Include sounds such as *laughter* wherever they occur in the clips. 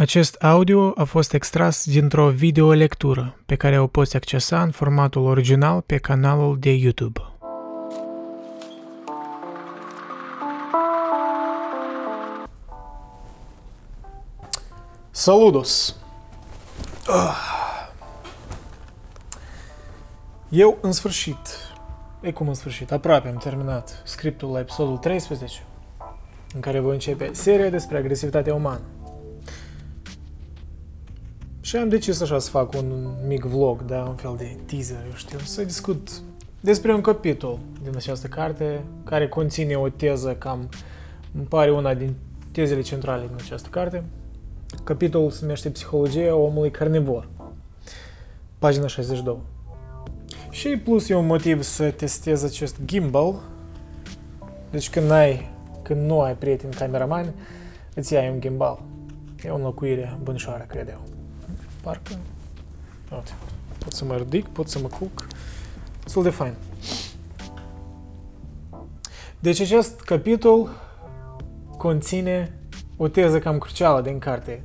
Acest audio a fost extras dintr-o videolectură pe care o poți accesa în formatul original pe canalul de YouTube. Saludos! Ah. Eu, în sfârșit, e cum în sfârșit, aproape am terminat scriptul la episodul 13, în care voi începe seria despre agresivitatea umană. Și am decis așa să fac un mic vlog, da, un fel de teaser, eu știu, să discut despre un capitol din această carte care conține o teză cam, îmi pare una din tezele centrale din această carte. Capitolul se numește Psihologia omului carnivor. Pagina 62. Și plus e un motiv să testez acest gimbal. Deci când ai, când nu ai prieteni cameraman, îți iei un gimbal. E o înlocuire bunișoară, cred eu. Parcă... Uite, pot să mă ridic, pot să mă cuc. Destul de fain. Deci acest capitol conține o teză cam crucială din carte,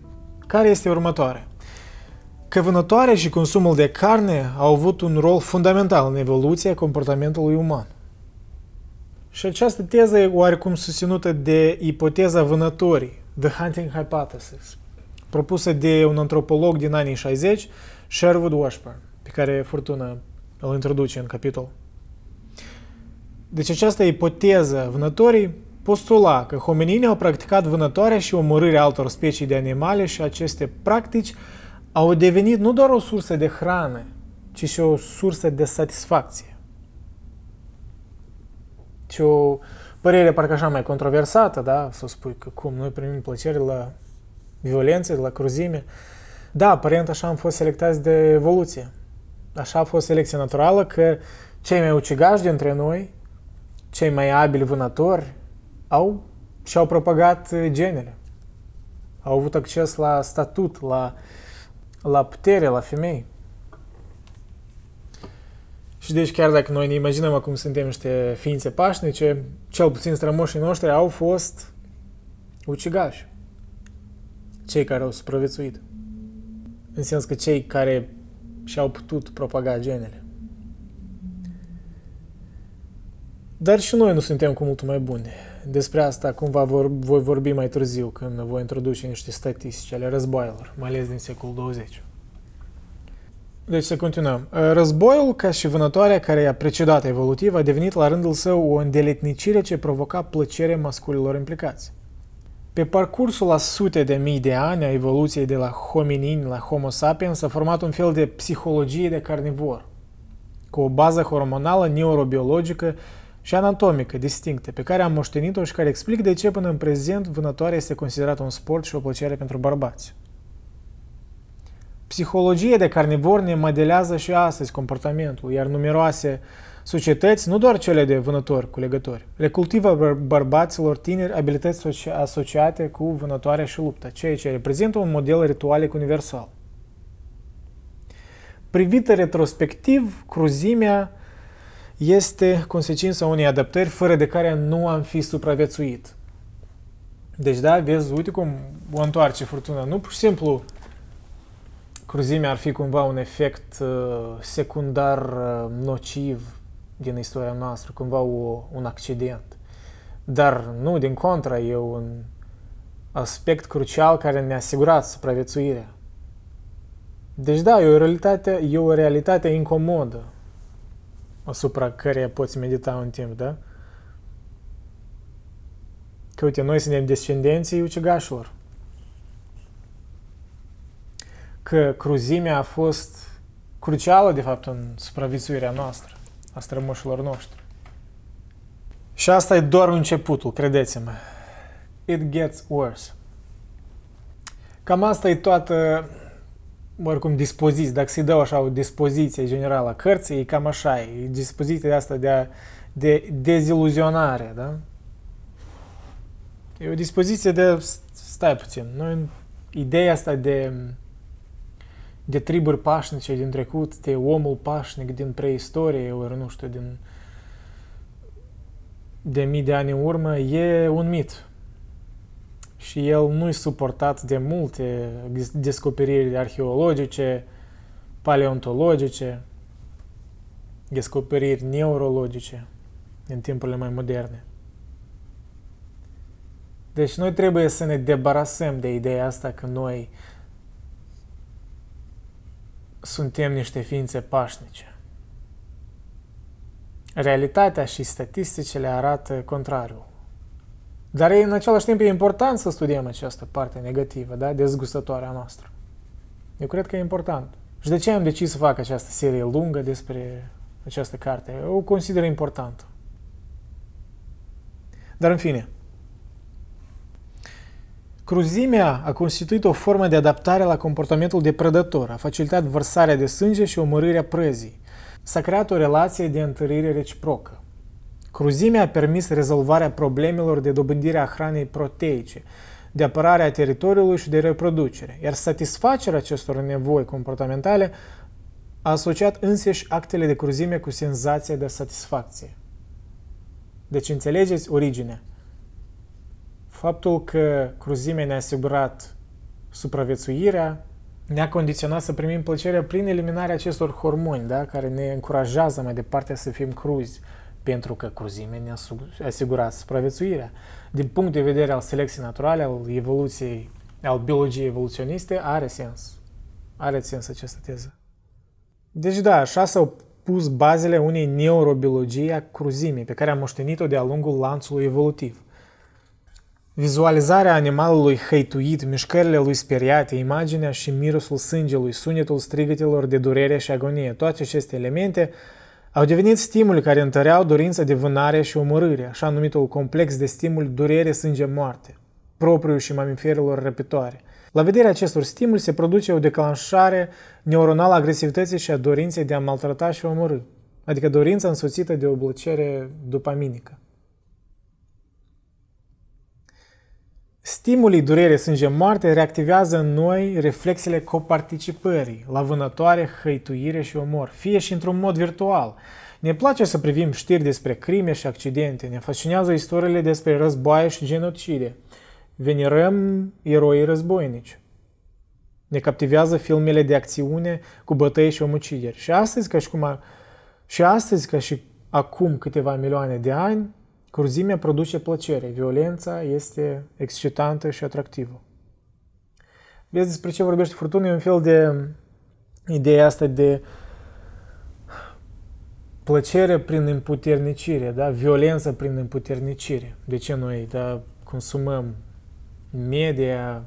care este următoare. Că vânătoarea și consumul de carne au avut un rol fundamental în evoluția comportamentului uman. Și această teză e oarecum susținută de ipoteza vânătorii, The Hunting Hypothesis, propusă de un antropolog din anii 60, Sherwood Washburn, pe care Furtuna îl introduce în capitol. Deci această ipoteză vânătorii postula că homininii au practicat vânătoarea și omorârea altor specii de animale și aceste practici au devenit nu doar o sursă de hrană, ci și o sursă de satisfacție. Și o părere parcă așa mai controversată, da, să spui că cum noi primim plăcere la violență, la cruzime. Da, aparent așa am fost selectați de evoluție. Așa a fost selecția naturală că cei mai ucigași dintre noi, cei mai abili vânători, au și-au propagat genele. Au avut acces la statut, la, la putere, la femei. Și deci chiar dacă noi ne imaginăm acum suntem niște ființe pașnice, cel puțin strămoșii noștri au fost ucigași. Cei care au supraviețuit. În sens că cei care și-au putut propaga genele. Dar și noi nu suntem cu mult mai buni. Despre asta cumva vor, voi vorbi mai târziu, când voi introduce niște statistici ale războaielor, mai ales din secolul 20. Deci să continuăm. Războiul, ca și vânătoarea care i-a precedat evolutiv, a devenit la rândul său o îndeletnicire ce provoca plăcere masculilor implicați. Pe parcursul a sute de mii de ani a evoluției de la hominini la Homo sapiens s-a format un fel de psihologie de carnivor, cu o bază hormonală, neurobiologică și anatomică distincte, pe care am moștenit-o și care explic de ce până în prezent vânătoarea este considerată un sport și o plăcere pentru bărbați. Psihologia de carnivor ne modelează și astăzi comportamentul, iar numeroase societăți, nu doar cele de vânători cu legători, le cultivă bărbaților tineri abilități asociate cu vânătoarea și lupta, ceea ce reprezintă un model ritualic universal. Privită retrospectiv, cruzimea este consecința unei adaptări fără de care nu am fi supraviețuit. Deci, da, vezi, uite cum o întoarce furtuna. Nu pur și simplu cruzimea ar fi cumva un efect uh, secundar uh, nociv din istoria noastră, cumva o, un accident. Dar nu, din contra, e un aspect crucial care ne-a asigurat supraviețuirea. Deci da, e o realitate, e o realitate incomodă asupra căreia poți medita un timp, da? Că uite, noi suntem descendenții ucigașilor. Că cruzimea a fost crucială, de fapt, în supraviețuirea noastră, a strămoșilor noștri. Și asta e doar începutul, credeți-mă. It gets worse. Cam asta e toată oricum dispoziție, dacă să-i dau așa o dispoziție generală a cărții, e cam așa, e dispoziția de asta de, a, de deziluzionare, da? E o dispoziție de, stai puțin, noi, ideea asta de, de triburi pașnice din trecut, de omul pașnic din preistorie, ori nu știu, din de mii de ani în urmă, e un mit. și el nu-i suportat de multe descoperiri arheologice, paleontologice, descoperiri neurologice în timpurile mai moderne. Deci noi trebuie să ne debarasăm de ideea asta că noi suntem niște ființe pașnice. Realitatea și statisticile arată contrariul. Dar în același timp e important să studiem această parte negativă, da? dezgustătoare a noastră. Eu cred că e important. Și de ce am decis să fac această serie lungă despre această carte? O consider importantă. Dar în fine, cruzimea a constituit o formă de adaptare la comportamentul de prădător, a facilitat vărsarea de sânge și omorârea prăzii. S-a creat o relație de întărire reciprocă. Cruzimea a permis rezolvarea problemelor de dobândire a hranei proteice, de apărare a teritoriului și de reproducere, iar satisfacerea acestor nevoi comportamentale a asociat însăși actele de cruzime cu senzația de satisfacție. Deci înțelegeți originea. Faptul că cruzimea ne-a asigurat supraviețuirea ne-a condiționat să primim plăcerea prin eliminarea acestor hormoni, da? care ne încurajează mai departe să fim cruzi, pentru că cruzimea ne-a asigurat supraviețuirea. Din punct de vedere al selecției naturale, al evoluției, al biologiei evoluționiste, are sens. Are sens această teză. Deci da, așa s-au pus bazele unei neurobiologii a cruzimii, pe care am moștenit-o de-a lungul lanțului evolutiv. Vizualizarea animalului hăituit, mișcările lui speriate, imaginea și mirosul sângelui, sunetul strigătelor de durere și agonie, toate aceste elemente au devenit stimuli care întăreau dorința de vânare și omorâre, așa numitul complex de stimuli durere-sânge-moarte, propriu și mamiferilor răpitoare. La vederea acestor stimuli se produce o declanșare neuronală a agresivității și a dorinței de a maltrata și omorâ, adică dorința însoțită de o plăcere dopaminică. Stimulii durere sânge-moarte reactivează în noi reflexele coparticipării, la vânătoare, hăituire și omor, fie și într-un mod virtual. Ne place să privim știri despre crime și accidente, ne fascinează istoriile despre războaie și genocide. Venerăm eroi războinici. Ne captivează filmele de acțiune cu bătăi și omucideri. Și astăzi, ca și, cum a, și astăzi, ca și acum câteva milioane de ani, Curzimea produce plăcere, violența este excitantă și atractivă. Vezi despre ce vorbește furtuna? E un fel de ideea asta de plăcere prin împuternicire, da? violență prin împuternicire. De ce noi da, consumăm media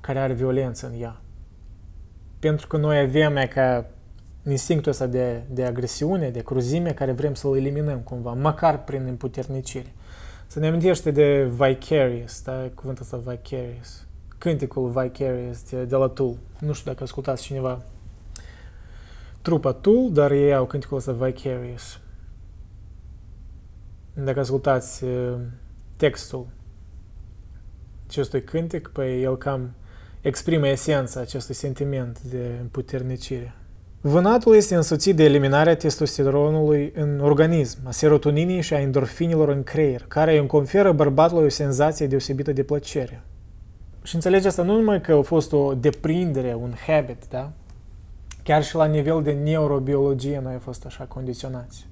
care are violență în ea? Pentru că noi avem ca instinctul ăsta de, de agresiune, de cruzime, care vrem să-l eliminăm cumva, măcar prin împuternicire. Să ne amintește de Vicarious, da? cuvântul ăsta Vicarious. Cânticul Vicarious de, de la Tool. Nu știu dacă ascultați cineva trupa Tool, dar ei au cânticul ăsta Vicarious. Dacă ascultați uh, textul acestui cântic, păi el cam exprimă esența acestui sentiment de împuternicire. Vânatul este însoțit de eliminarea testosteronului în organism, a serotoninii și a endorfinilor în creier, care îmi conferă bărbatului o senzație deosebită de plăcere. Și înțelege asta nu numai că a fost o deprindere, un habit, da? Chiar și la nivel de neurobiologie noi am fost așa condiționați.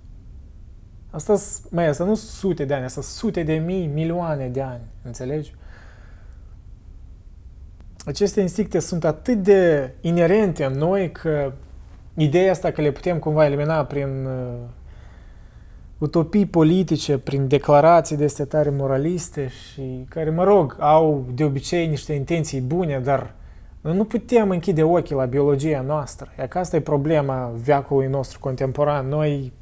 Asta, mai asta nu sute de ani, asta sute de mii, milioane de ani, înțelegi? Aceste instincte sunt atât de inerente în noi că ideea asta că le putem cumva elimina prin uh, utopii politice, prin declarații de astea tare moraliste și care, mă rog, au de obicei niște intenții bune, dar nu putem închide ochii la biologia noastră. E că asta e problema veacului nostru contemporan. Noi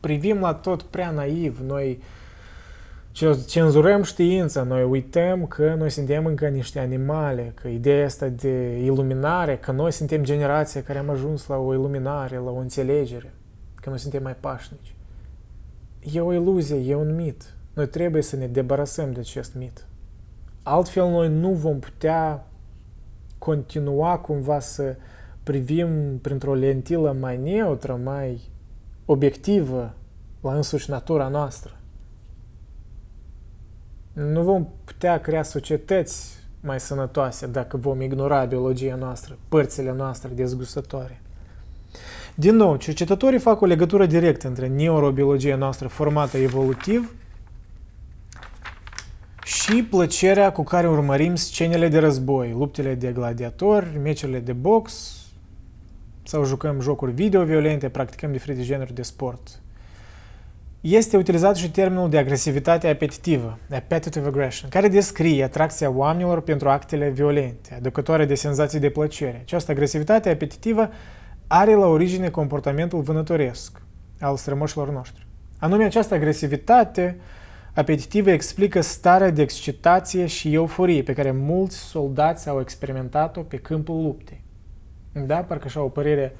privim la tot prea naiv, noi uh, cenzurăm știința, noi uităm că noi suntem încă niște animale, că ideea asta de iluminare, că noi suntem generația care am ajuns la o iluminare, la o înțelegere, că noi suntem mai pașnici. E o iluzie, e un mit. Noi trebuie să ne debarasăm de acest mit. Altfel noi nu vom putea continua cumva să privim printr-o lentilă mai neutră, mai obiectivă la însuși natura noastră. Nu vom putea crea societăți mai sănătoase dacă vom ignora biologia noastră, părțile noastre dezgustătoare. Din nou, cercetătorii fac o legătură directă între neurobiologia noastră formată evolutiv și plăcerea cu care urmărim scenele de război, luptele de gladiatori, meciurile de box sau jucăm jocuri video violente, practicăm diferite genuri de sport. Este utilizat și termenul de agresivitate apetitivă, appetitive aggression, care descrie atracția oamenilor pentru actele violente, aducătoare de senzații de plăcere. Această agresivitate apetitivă are la origine comportamentul vânătoresc al strămoșilor noștri. Anume, această agresivitate apetitivă explică starea de excitație și euforie pe care mulți soldați au experimentat-o pe câmpul luptei. Da? Parcă așa o părere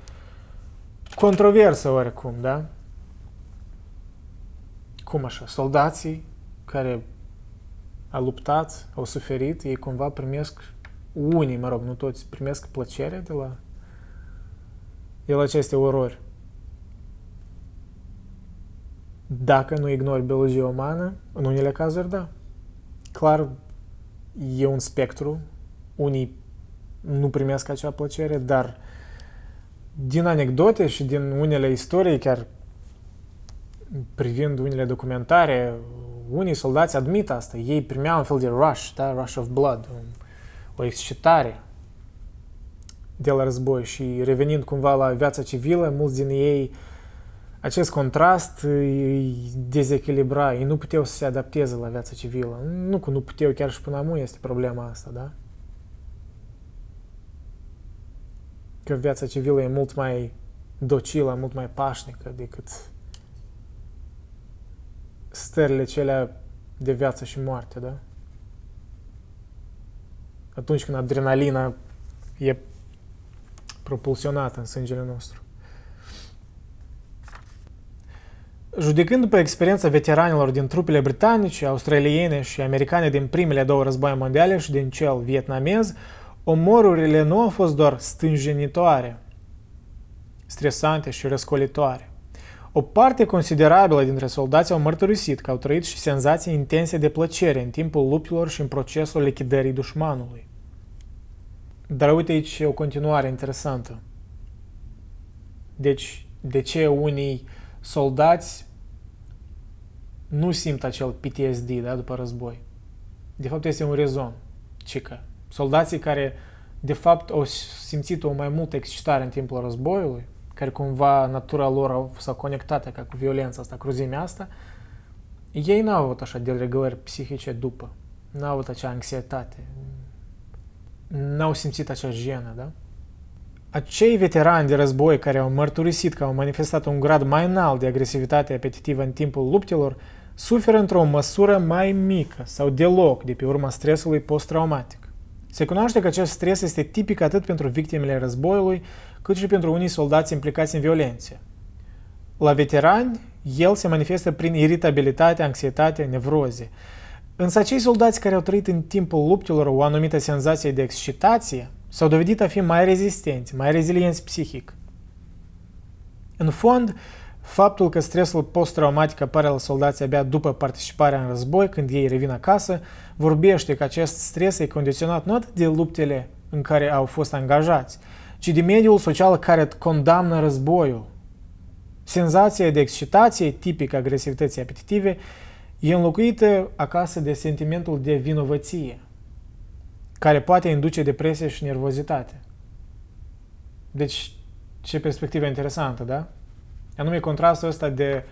controversă oricum, da? Cum așa? Soldații care au luptat, au suferit, ei cumva primesc, unii, mă rog, nu toți, primesc plăcere de la, de la aceste orori. Dacă nu ignori biologia umană, în unele cazuri, da. Clar, e un spectru. Unii nu primesc acea plăcere, dar din anecdote și din unele istorii, chiar privind unele documentare, unii soldați admit asta. Ei primeau un fel de rush, da? rush of blood, o excitare de la război și revenind cumva la viața civilă, mulți din ei acest contrast îi dezechilibra, ei nu puteau să se adapteze la viața civilă. Nu că nu puteau, chiar și până acum este problema asta, da? Că viața civilă e mult mai docilă, mult mai pașnică decât stările cele de viață și moarte, da? Atunci când adrenalina e propulsionată în sângele nostru. Judecând după experiența veteranilor din trupele britanice, australiene și americane din primele două războaie mondiale și din cel vietnamez, omorurile nu au fost doar stânjenitoare, stresante și răscolitoare. O parte considerabilă dintre soldați au mărturisit că au trăit și senzații intense de plăcere în timpul luptelor și în procesul lichidării dușmanului. Dar uite aici o continuare interesantă. Deci, de ce unii soldați nu simt acel PTSD da, după război? De fapt, este un rezon. Cică. Soldații care, de fapt, au simțit o mai multă excitare în timpul războiului, care cumva natura lor s-a conectat ca cu violența asta, cruzimea asta, ei n-au avut așa de reglări psihice după. N-au avut acea anxietate. N-au simțit acea jenă, da? Acei veterani de război care au mărturisit că au manifestat un grad mai înalt de agresivitate apetitivă în timpul luptelor, suferă într-o măsură mai mică sau deloc de pe urma stresului post-traumatic. Se cunoaște că acest stres este tipic atât pentru victimele războiului, cât și pentru unii soldați implicați în violențe. La veterani, el se manifestă prin iritabilitate, anxietate, nevroze. Însă acei soldați care au trăit în timpul luptelor o anumită senzație de excitație s-au dovedit a fi mai rezistenți, mai rezilienți psihic. În fond, faptul că stresul post-traumatic apare la soldații abia după participarea în război, când ei revin acasă, vorbește că acest stres e condiționat nu atât de luptele în care au fost angajați, ci de mediul social care condamnă războiul. Senzația de excitație, tipică agresivității apetitive, e înlocuită acasă de sentimentul de vinovăție, care poate induce depresie și nervozitate. Deci, ce perspectivă interesantă, da? Anume contrastul ăsta de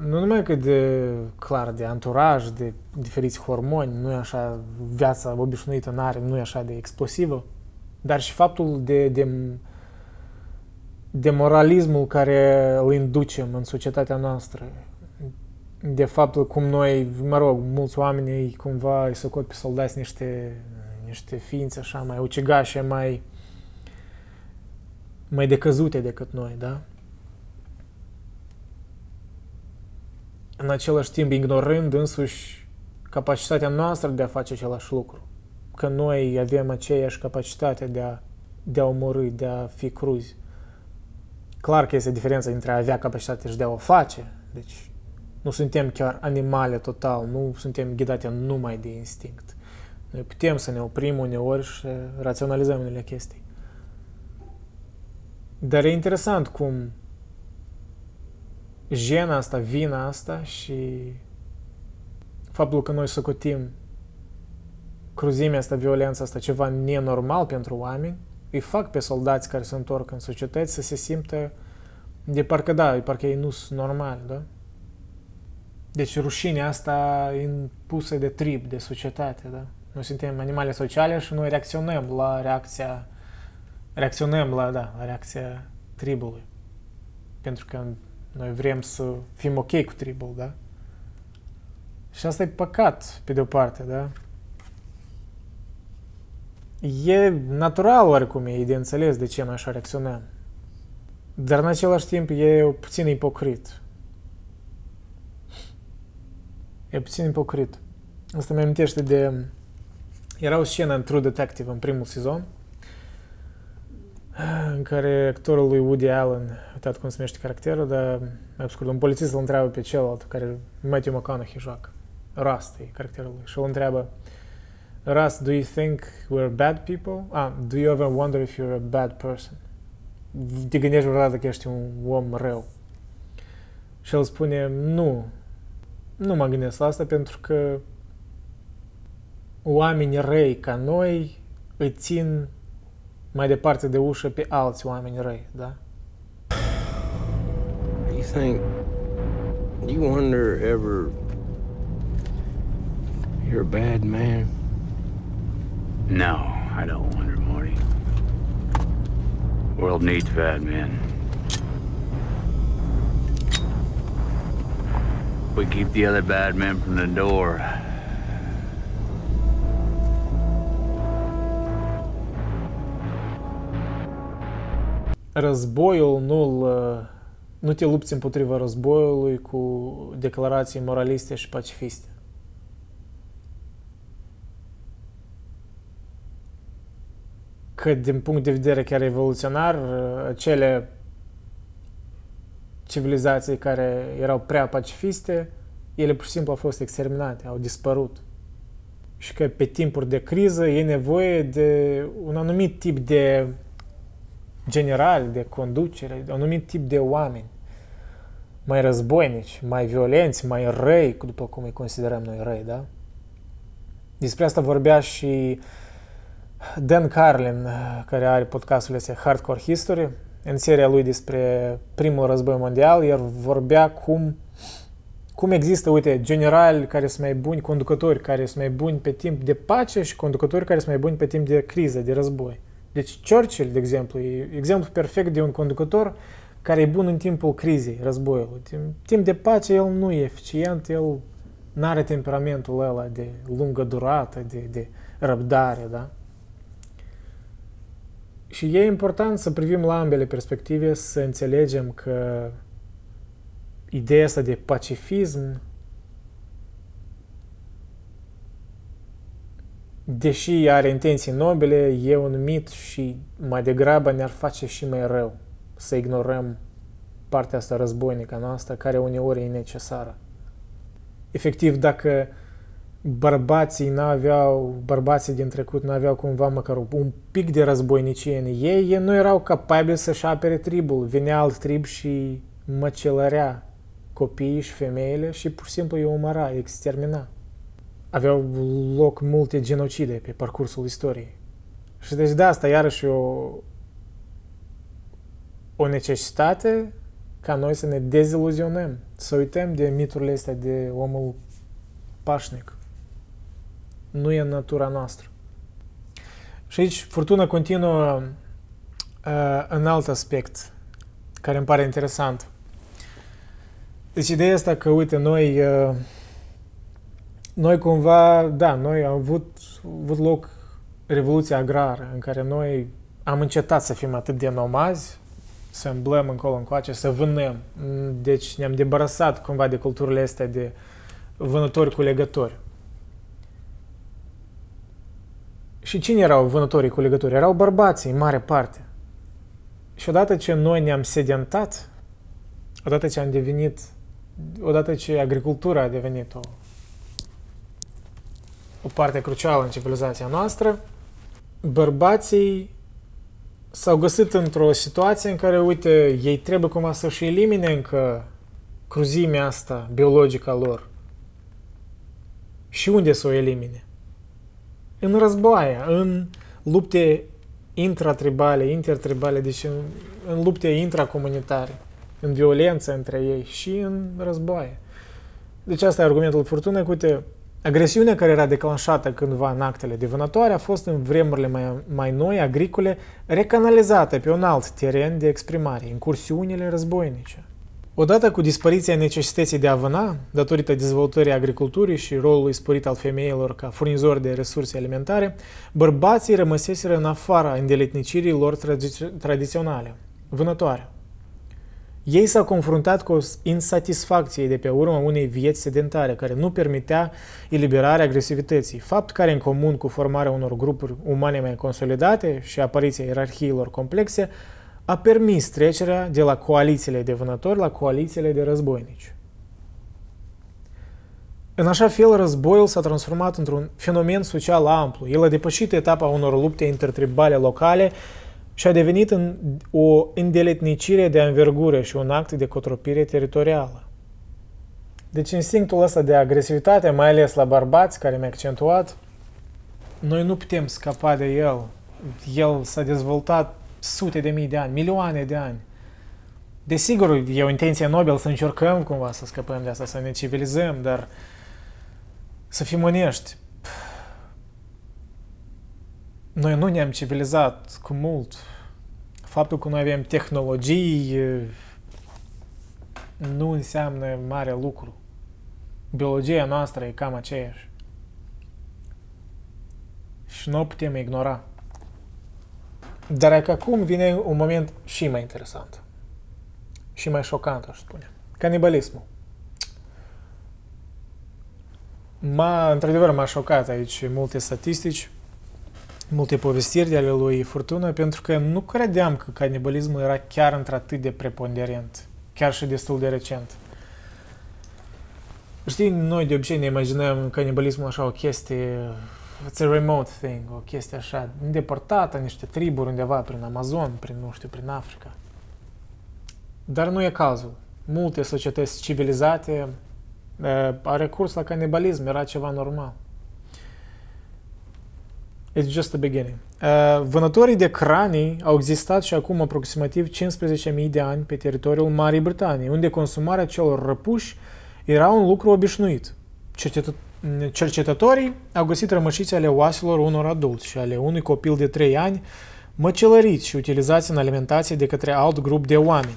nu numai că de, clar, de anturaj, de diferiți hormoni, nu e așa, viața obișnuită nu are, nu e așa de explosivă, dar și faptul de, de, de moralismul care îl inducem în societatea noastră, de faptul cum noi, mă rog, mulți oameni cumva îi socot pe soldați niște, niște ființe așa mai ucigașe, mai, mai decăzute decât noi, da? În același timp ignorând însuși capacitatea noastră de a face același lucru. Că noi avem aceeași capacitate de a, de a omorâ, de a fi cruzi. Clar că este diferența între a avea capacitate și de a o face. Deci Nu suntem chiar animale total, nu suntem ghidate numai de instinct. Noi putem să ne oprim uneori și raționalizăm unele chestii. Dar e interesant cum jena asta, vina asta și faptul că noi socotim cruzimea asta, violența asta, ceva nenormal pentru oameni, îi fac pe soldați care se întorc în societăți să se simtă de parcă da, parcă ei nu sunt normal, da? Deci rușinea asta impusă de trib, de societate, da? Noi suntem animale sociale și noi reacționăm la reacția reacționăm la, da, la reacția tribului. Pentru că noi vrem să fim ok cu tribul, da? Și asta e păcat, pe de-o parte, da? E natural oarecum, e de înțeles de ce noi așa reacționăm. Dar în același timp e puțin ipocrit. E puțin ipocrit. Asta mi amintește de... Era o scenă în True Detective în primul sezon în care actorul lui Woody Allen, uitat cum se numește caracterul, dar mai scurt, un polițist îl întreabă pe celălalt, care Matthew McConaughey joacă. Rust e caracterul lui. Și îl întreabă, Rust, do you think we're bad people? Ah, do you ever wonder if you're a bad person? Te gândești vreodată că ești un om rău? Și el spune, nu, nu mă gândesc la asta pentru că oamenii răi ca noi îi țin mai departe de ușă pe alți oameni răi, da? You think, you wonder ever you're a bad man? No, I don't wonder, Marty. World needs bad men. We keep the other bad men from the door. Războiul nu nu te lupți împotriva războiului cu declarații moraliste și Că din punct de vedere chiar evoluționar, cele civilizații care erau prea pacifiste, ele pur și simplu au fost exterminate, au dispărut. Și că pe timpuri de criză e nevoie de un anumit tip de general, de conducere, un anumit tip de oameni mai războinici, mai violenți, mai răi, după cum îi considerăm noi răi, da? Despre asta vorbea și Dan Carlin, care are podcastul ăsta Hardcore History, în seria lui despre primul război mondial, el vorbea cum, cum există, uite, generali care sunt mai buni, conducători care sunt mai buni pe timp de pace și conducători care sunt mai buni pe timp de criză, de război. Deci Churchill, de exemplu, e exemplu perfect de un conducător care e bun în timpul crizei, războiului. În timp de pace el nu e eficient, el nu are temperamentul ăla de lungă durată, de, de răbdare, da? Și e important să privim la ambele perspective, să înțelegem că ideea asta de pacifism deși are intenții nobile, e un mit și mai degrabă ne-ar face și mai rău să ignorăm partea asta războinică noastră, care uneori e necesară. Efectiv, dacă bărbații n-aveau, bărbații din trecut n-aveau cumva măcar un pic de războinicie în ei, ei nu erau capabili să-și apere tribul. Venea alt trib și măcelărea copiii și femeile și pur și simplu îi omăra, îi extermina aveau loc multe genocide pe parcursul istoriei. Și deci de asta iarăși o, o necesitate ca noi să ne deziluzionăm, să uităm de miturile astea de omul pașnic. Nu e în natura noastră. Și aici furtuna continuă uh, în alt aspect care îmi pare interesant. Deci ideea asta că, uite, noi uh, noi cumva, da, noi am avut, avut loc revoluția agrară în care noi am încetat să fim atât de nomazi, să îmblăm încolo încoace, să vânăm. Deci ne-am debarasat cumva de culturile astea de vânători cu legători. Și cine erau vânătorii cu legători? Erau bărbații, în mare parte. Și odată ce noi ne-am sedentat, odată ce am devenit odată ce agricultura a devenit o, o parte crucială în civilizația noastră, bărbații s-au găsit într-o situație în care, uite, ei trebuie cumva să-și elimine încă cruzimea asta biologică a lor. Și unde să o elimine? În războaie, în lupte intratribale, intertribale, deci în, în lupte intracomunitare, în violență între ei și în războaie. Deci asta e argumentul furtunei, că uite, agresiunea care era declanșată cândva în actele de vânătoare a fost în vremurile mai, mai noi, agricole, recanalizată pe un alt teren de exprimare, incursiunile războinice. Odată cu dispariția necesității de a vâna, datorită dezvoltării agriculturii și rolului sporit al femeilor ca furnizori de resurse alimentare, bărbații rămăseseră în afara îndeletnicirii lor tradi- tradiționale, vânătoare. Ei s-au confruntat cu o insatisfacție de pe urma unei vieți sedentare care nu permitea eliberarea agresivității, fapt care în comun cu formarea unor grupuri umane mai consolidate și apariția ierarhiilor complexe a permis trecerea de la coalițiile de vânători la coalițiile de războinici. În așa fel, războiul s-a transformat într-un fenomen social amplu. El a depășit etapa unor lupte intertribale locale și a devenit în o îndeletnicire de învergură și un act de cotropire teritorială. Deci instinctul ăsta de agresivitate, mai ales la bărbați, care mi-a accentuat, noi nu putem scapa de el. El s-a dezvoltat sute de mii de ani, milioane de ani. Desigur, e o intenție nobilă să încercăm cumva să scăpăm de asta, să ne civilizăm, dar să fim onești. Noi nu ne-am civilizat cu mult. Faptul că noi avem tehnologii nu înseamnă mare lucru. Biologia noastră e cam aceeași. Și nu o putem ignora. Dar că acum vine un moment și mai interesant. Și mai șocant, aș spune. Canibalismul. M-a, într-adevăr, m-a șocat aici multe statistici, multe povestiri ale lui Furtună, pentru că nu credeam că canibalismul era chiar într-atât de preponderent, chiar și destul de recent. Știi, noi de obicei ne imaginăm canibalismul așa o chestie it's a remote thing, o chestie așa îndepărtată, niște triburi undeva prin Amazon, prin, nu știu, prin Africa. Dar nu e cazul. Multe societăți civilizate uh, au recurs la canibalism, era ceva normal. It's just the beginning. Uh, vânătorii de cranii au existat și acum aproximativ 15.000 de ani pe teritoriul Marii Britanii, unde consumarea celor răpuși era un lucru obișnuit. Cercetă- cercetătorii au găsit rămășiți ale oaselor unor adulți și ale unui copil de 3 ani măcelăriți și utilizați în alimentație de către alt grup de oameni.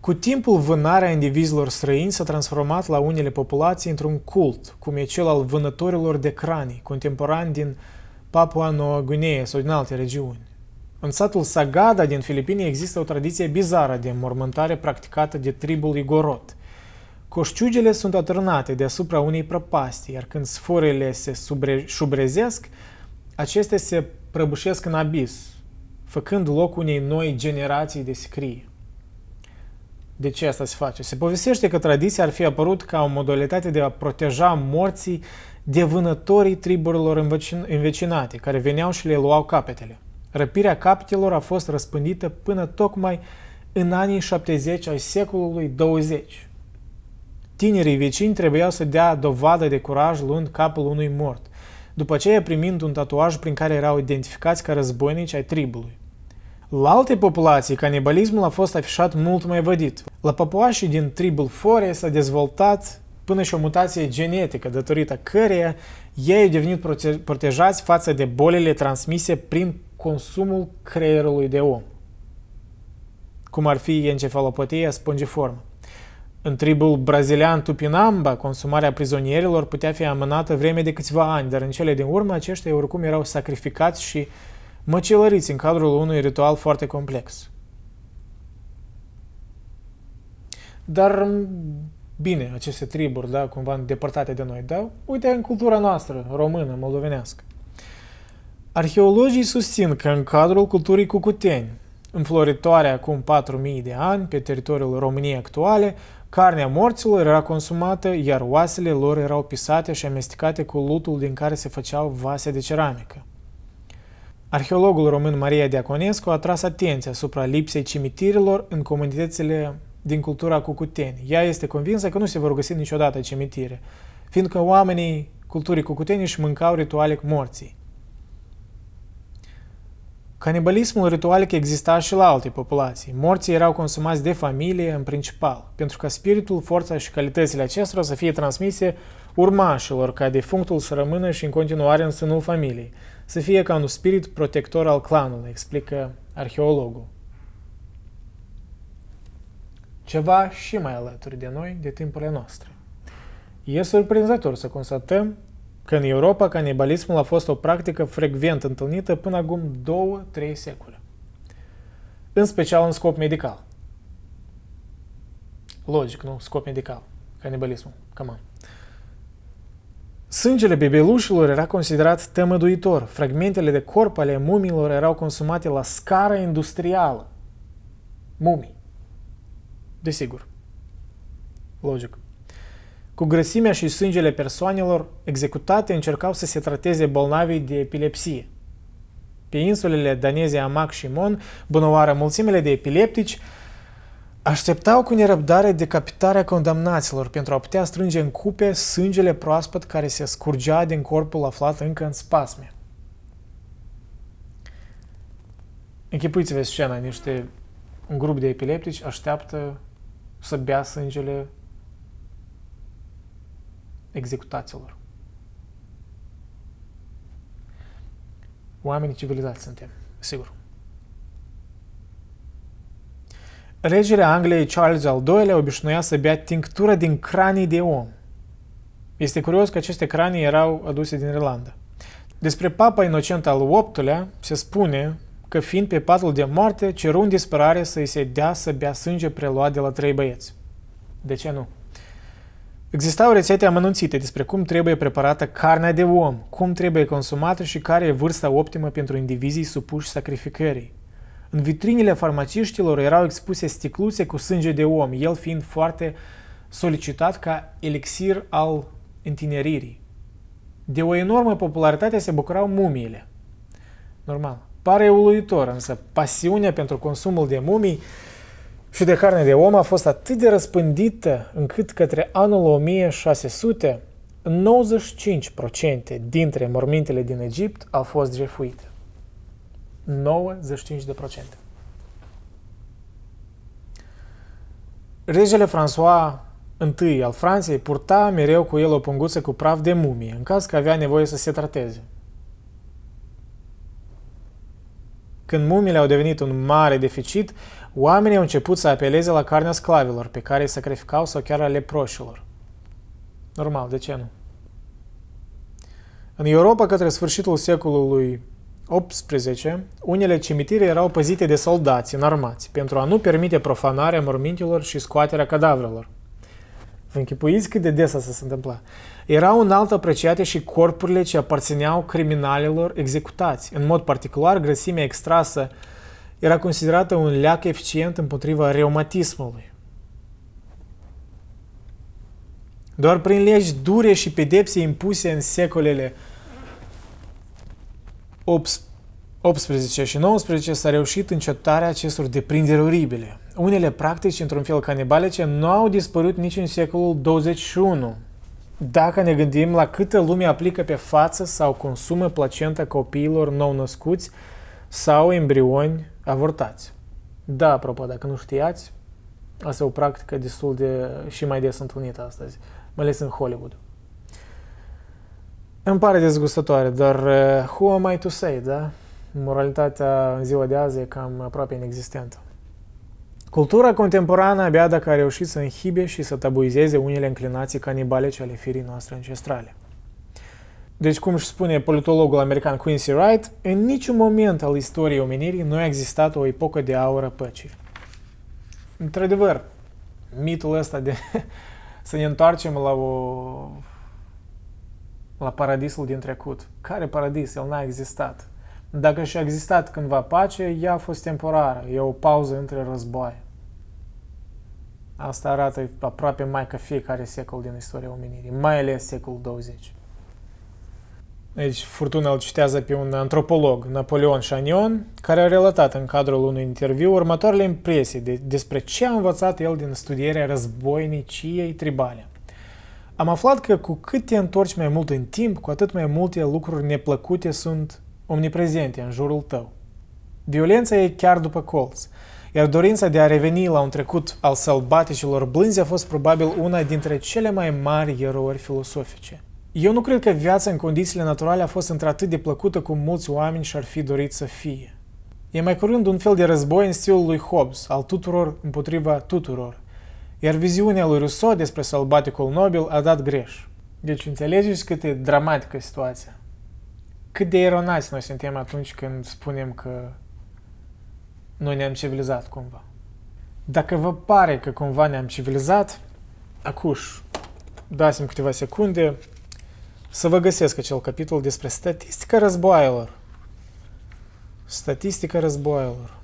Cu timpul, vânarea indivizilor străini s-a transformat la unele populații într-un cult, cum e cel al vânătorilor de cranii, contemporani din Papua Noua Guinee sau din alte regiuni. În satul Sagada din Filipine există o tradiție bizară de mormântare practicată de tribul Igorot – Coșciugele sunt atârnate deasupra unei prăpastii, iar când sforile se subre- șubrezesc, acestea se prăbușesc în abis, făcând loc unei noi generații de scrie. De ce asta se face? Se povestește că tradiția ar fi apărut ca o modalitate de a proteja morții de vânătorii triburilor învecinate, care veneau și le luau capetele. Răpirea capetelor a fost răspândită până tocmai în anii 70 ai secolului 20. Tinerii vecini trebuiau să dea dovadă de curaj luând capul unui mort, după aceea primind un tatuaj prin care erau identificați ca războinici ai tribului. La alte populații, canibalismul a fost afișat mult mai vădit. La papuașii din tribul Fore s-a dezvoltat până și o mutație genetică, datorită căreia ei au devenit protejați față de bolile transmise prin consumul creierului de om, cum ar fi encefalopatia spongiformă. În tribul brazilian Tupinamba, consumarea prizonierilor putea fi amânată vreme de câțiva ani, dar în cele din urmă aceștia oricum erau sacrificați și măcelăriți în cadrul unui ritual foarte complex. Dar, bine, aceste triburi, da, cumva îndepărtate de noi, da, uite în cultura noastră, română, moldovenească. Arheologii susțin că în cadrul culturii cucuteni, înfloritoare acum 4.000 de ani pe teritoriul României actuale, carnea morților era consumată, iar oasele lor erau pisate și amestecate cu lutul din care se făceau vase de ceramică. Arheologul român Maria Diaconescu a tras atenția asupra lipsei cimitirilor în comunitățile din cultura cucuteni. Ea este convinsă că nu se vor găsi niciodată cimitire, fiindcă oamenii culturii cucuteni își mâncau ritualic morții. Canibalismul ritualic exista și la alte populații. Morții erau consumați de familie în principal, pentru ca spiritul, forța și calitățile acestora să fie transmise urmașilor, ca defunctul să rămână și în continuare în sânul familiei, să fie ca un spirit protector al clanului, explică arheologul. Ceva și mai alături de noi de timpurile noastre. E surprinzător să constatăm că în Europa canibalismul a fost o practică frecvent întâlnită până acum 2-3 secole. În special în scop medical. Logic, nu? Scop medical. Canibalismul. Come on. Sângele bebelușilor era considerat tămăduitor. Fragmentele de corp ale mumilor erau consumate la scară industrială. Mumii. Desigur. Logic. Cu grăsimea și sângele persoanelor executate încercau să se trateze bolnavii de epilepsie. Pe insulele daneze Amac și Mon, bunăoară mulțimile de epileptici așteptau cu nerăbdare decapitarea condamnaților pentru a putea strânge în cupe sângele proaspăt care se scurgea din corpul aflat încă în spasme. Închipuiți-vă scena, niște, un grup de epileptici așteaptă să bea sângele executaților. Oamenii civilizați suntem, sigur. Regele Angliei Charles al II-lea obișnuia să bea tinctură din cranii de om. Este curios că aceste cranii erau aduse din Irlanda. Despre Papa Inocent al VIII-lea se spune că fiind pe patul de moarte, ceru în disperare să-i se dea să bea sânge preluat de la trei băieți. De ce nu? Existau rețete amănunțite despre cum trebuie preparată carnea de om, cum trebuie consumată și care e vârsta optimă pentru indivizii supuși sacrificării. În vitrinile farmaciștilor erau expuse sticluțe cu sânge de om, el fiind foarte solicitat ca elixir al întineririi. De o enormă popularitate se bucurau mumiile. Normal. Pare uluitor, însă pasiunea pentru consumul de mumii și de carne de om a fost atât de răspândită încât către anul 1600, 95% dintre mormintele din Egipt au fost jefuite. 95%. Regele François I al Franței purta mereu cu el o punguță cu praf de mumie, în caz că avea nevoie să se trateze. Când mumiile au devenit un mare deficit, oamenii au început să apeleze la carnea sclavilor, pe care îi sacrificau sau chiar a leproșilor. Normal, de ce nu? În Europa, către sfârșitul secolului 18, unele cimitire erau păzite de soldați înarmați pentru a nu permite profanarea mormintelor și scoaterea cadavrelor. Vă închipuiți cât de des asta se întâmpla. Erau înalt apreciate și corpurile ce aparțineau criminalilor executați. În mod particular, grăsimea extrasă era considerată un leac eficient împotriva reumatismului. Doar prin legi dure și pedepse impuse în secolele 18 și 19 s-a reușit încetarea acestor deprinderi oribile. Unele practici, într-un fel canibalice, nu au dispărut nici în secolul 21. Dacă ne gândim la câtă lume aplică pe față sau consumă placenta copiilor nou-născuți sau embrioni avortați. Da, apropo, dacă nu știați, asta e o practică destul de și mai des întâlnită astăzi, mai ales în Hollywood. Îmi pare dezgustătoare, dar uh, who am I to say, da? Moralitatea în ziua de azi e cam aproape inexistentă. Cultura contemporană abia dacă a reușit să înhibe și să tabuizeze unele înclinații canibalice ale firii noastre ancestrale. Deci, cum își spune politologul american Quincy Wright, în niciun moment al istoriei omenirii nu a existat o epocă de aur a păcii. Într-adevăr, mitul ăsta de *laughs* să ne întoarcem la o la paradisul din trecut. Care paradis? El n-a existat. Dacă și-a existat cândva pace, ea a fost temporară, e o pauză între războaie. Asta arată aproape mai ca fiecare secol din istoria omenirii, mai ales secolul 20. Deci Furtuna îl citează pe un antropolog, Napoleon Chagnon, care a relatat în cadrul unui interviu următoarele impresii de, despre ce a învățat el din studierea războiniciei tribale. Am aflat că cu cât te întorci mai mult în timp, cu atât mai multe lucruri neplăcute sunt omniprezente în jurul tău. Violența e chiar după colț, iar dorința de a reveni la un trecut al sălbaticilor blânzi a fost probabil una dintre cele mai mari erori filosofice. Eu nu cred că viața în condițiile naturale a fost într-atât de plăcută cum mulți oameni și-ar fi dorit să fie. E mai curând un fel de război în stilul lui Hobbes, al tuturor împotriva tuturor, iar viziunea lui Rousseau despre sălbaticul nobil a dat greș. Deci înțelegeți cât e dramatică situația. Cât de eronați noi suntem atunci când spunem că noi ne-am civilizat cumva. Dacă vă pare că cumva ne-am civilizat, acuș, dați-mi câteva secunde să vă găsesc acel capitol despre statistica războaielor. Statistica războaielor.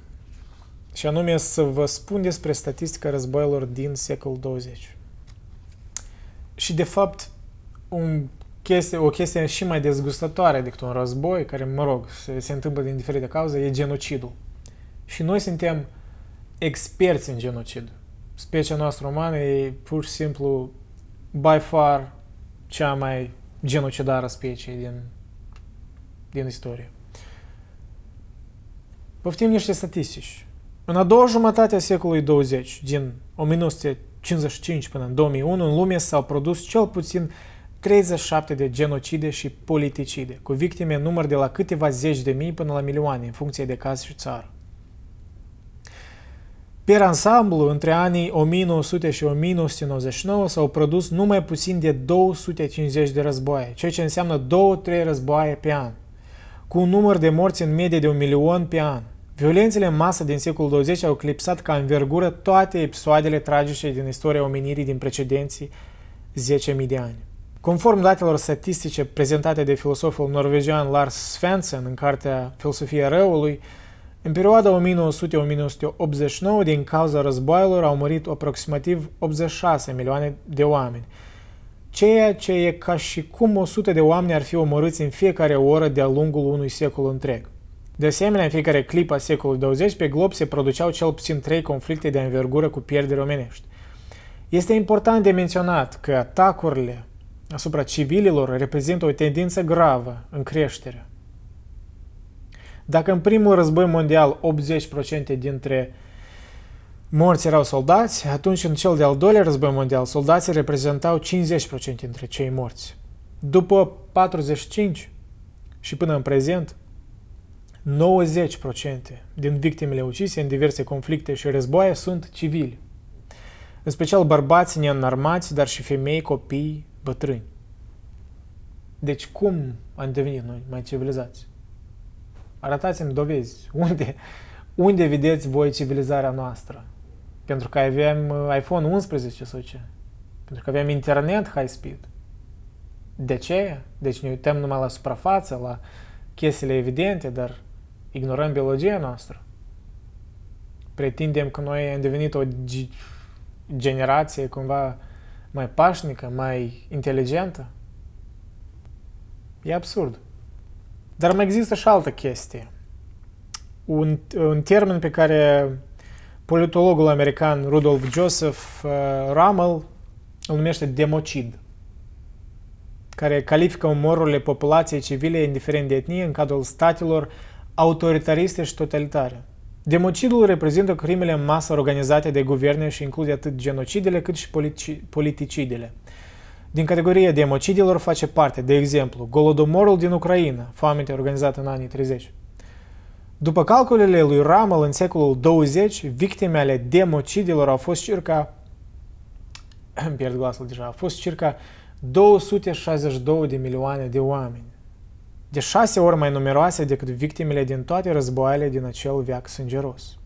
Și anume să vă spun despre statistica războaielor din secolul 20. Și de fapt, un chestie, o chestie și mai dezgustătoare decât un război, care, mă rog, se, se întâmplă din diferite cauze, e genocidul. Și noi suntem experți în genocid. Specia noastră umană e pur și simplu, by far, cea mai genocidară specie din, din istorie. Poftim niște statistici. În a doua jumătate a secolului 20, din 1955 până în 2001, în lume s-au produs cel puțin 37 de genocide și politicide, cu victime în număr de la câteva zeci de mii până la milioane, în funcție de caz și țară. Per ansamblu, între anii 1900 și 1999 s-au produs numai puțin de 250 de războaie, ceea ce înseamnă 2-3 războaie pe an, cu un număr de morți în medie de un milion pe an. Violențele în masă din secolul 20 au clipsat ca învergură toate episoadele tragice din istoria omenirii din precedenții 10.000 de ani. Conform datelor statistice prezentate de filosoful norvegian Lars Svensson în cartea Filosofia răului, în perioada 1900-1989, din cauza războaielor, au murit aproximativ 86 milioane de oameni, ceea ce e ca și cum 100 de oameni ar fi omorâți în fiecare oră de-a lungul unui secol întreg. De asemenea, în fiecare clip a secolului 20 pe glob se produceau cel puțin trei conflicte de învergură cu pierderi omenești. Este important de menționat că atacurile asupra civililor reprezintă o tendință gravă în creștere. Dacă în primul război mondial 80% dintre morți erau soldați, atunci în cel de-al doilea război mondial soldații reprezentau 50% dintre cei morți. După 45 și până în prezent, 90% din victimele ucise în diverse conflicte și războaie sunt civili. În special bărbați neînarmați, dar și femei, copii, bătrâni. Deci cum am devenit noi mai civilizați? Arătați-mi dovezi. *laughs* Unde, unde vedeți voi civilizarea noastră? Pentru că avem uh, iPhone 11 sau ce? Pentru că avem internet high speed. De ce? Deci ne uităm numai la suprafață, la chestiile evidente, dar ignorăm biologia noastră. Pretindem că noi am devenit o generație cumva mai pașnică, mai inteligentă. E absurd. Dar mai există și altă chestie. Un, un termen pe care politologul american Rudolf Joseph uh, Rummel îl numește democid, care califică umorurile populației civile, indiferent de etnie, în cadrul statelor autoritariste și totalitare. Democidul reprezintă crimele în masă organizate de guverne și include atât genocidele cât și politici, politicidele. Din categoria de emocidilor face parte, de exemplu, Golodomorul din Ucraina, foamete organizată în anii 30. După calculele lui Ramel în secolul 20, victimele democidilor au fost circa îmi *clears throat* pierd glasul deja, au fost circa 262 de milioane de oameni, de șase ori mai numeroase decât victimele din toate războaiele din acel veac sângeros.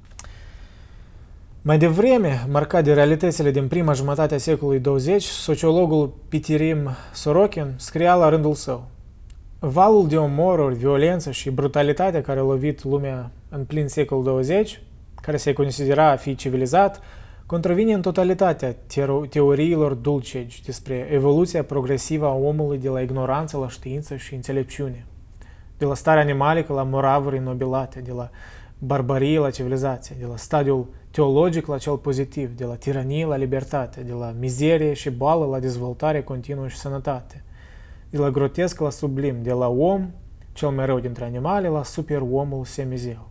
Mai devreme, marcat de realitățile din prima jumătate a secolului 20, sociologul Pitirim Sorokin scria la rândul său. Valul de omoruri, violență și brutalitate care a lovit lumea în plin secol 20, care se considera a fi civilizat, contravine în totalitatea teoriilor dulcegi despre evoluția progresivă a omului de la ignoranță la știință și înțelepciune, de la starea animalică la moravuri nobilate, de la barbarie la civilizație, de la stadiul teologic la cel pozitiv, de la tiranie la libertate, de la mizerie și boală la dezvoltare continuă și sănătate, de la grotesc la sublim, de la om, cel mai rău dintre animale, la superomul semizeu.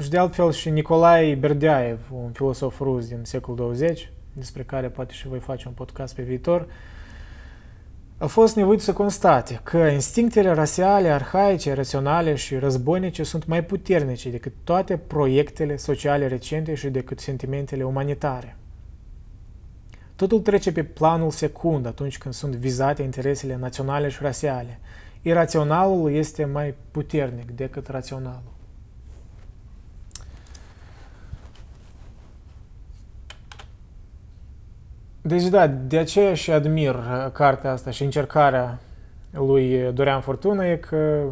Și de altfel și Nicolae Berdeaev, un filosof rus din secolul 20, despre care poate și voi face un podcast pe viitor, a fost nevoit să constate că instinctele rasiale, arhaice, raționale și războinice sunt mai puternice decât toate proiectele sociale recente și decât sentimentele umanitare. Totul trece pe planul secund atunci când sunt vizate interesele naționale și rasiale. Iraționalul este mai puternic decât raționalul. Deci da, de aceea și admir uh, cartea asta și încercarea lui Dorian Fortuna e că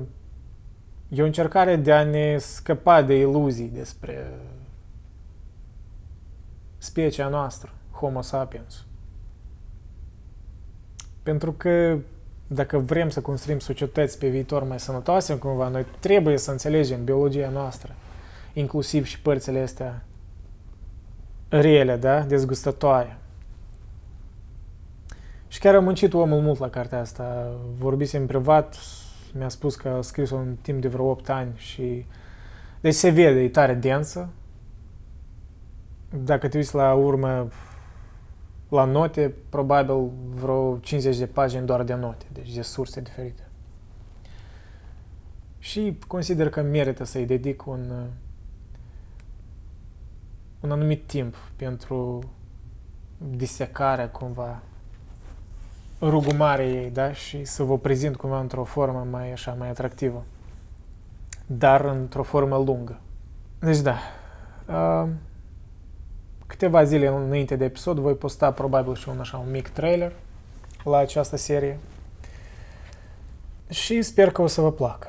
e o încercare de a ne scăpa de iluzii despre specia noastră, Homo sapiens. Pentru că dacă vrem să construim societăți pe viitor mai sănătoase, cumva, noi trebuie să înțelegem biologia noastră, inclusiv și părțile astea rele, da, dezgustătoare. Și chiar am muncit omul mult la cartea asta. Vorbisem privat, mi-a spus că a scris-o în timp de vreo 8 ani și... Deci se vede, e tare densă. Dacă te uiți la urmă la note, probabil vreo 50 de pagini doar de note, deci de surse diferite. Și consider că merită să-i dedic un, un anumit timp pentru disecarea cumva rugumare ei, da? Și să vă prezint cumva într-o formă mai așa, mai atractivă. Dar într-o formă lungă. Deci da. Uh, câteva zile înainte de episod voi posta probabil și un așa un mic trailer la această serie. Și sper că o să vă placă.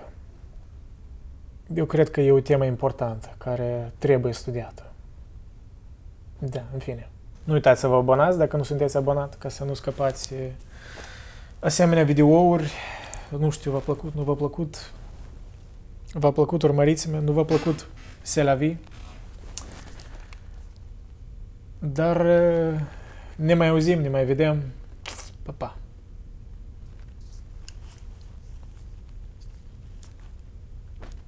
Eu cred că e o temă importantă care trebuie studiată. Da, în fine. Nu uitați să vă abonați dacă nu sunteți abonat, ca să nu scăpați asemenea videouri. Nu știu, v-a plăcut, nu v-a plăcut. V-a plăcut, urmăriți-mă, nu v-a plăcut, se la vi. Dar ne mai auzim, ne mai vedem. Pa, pa!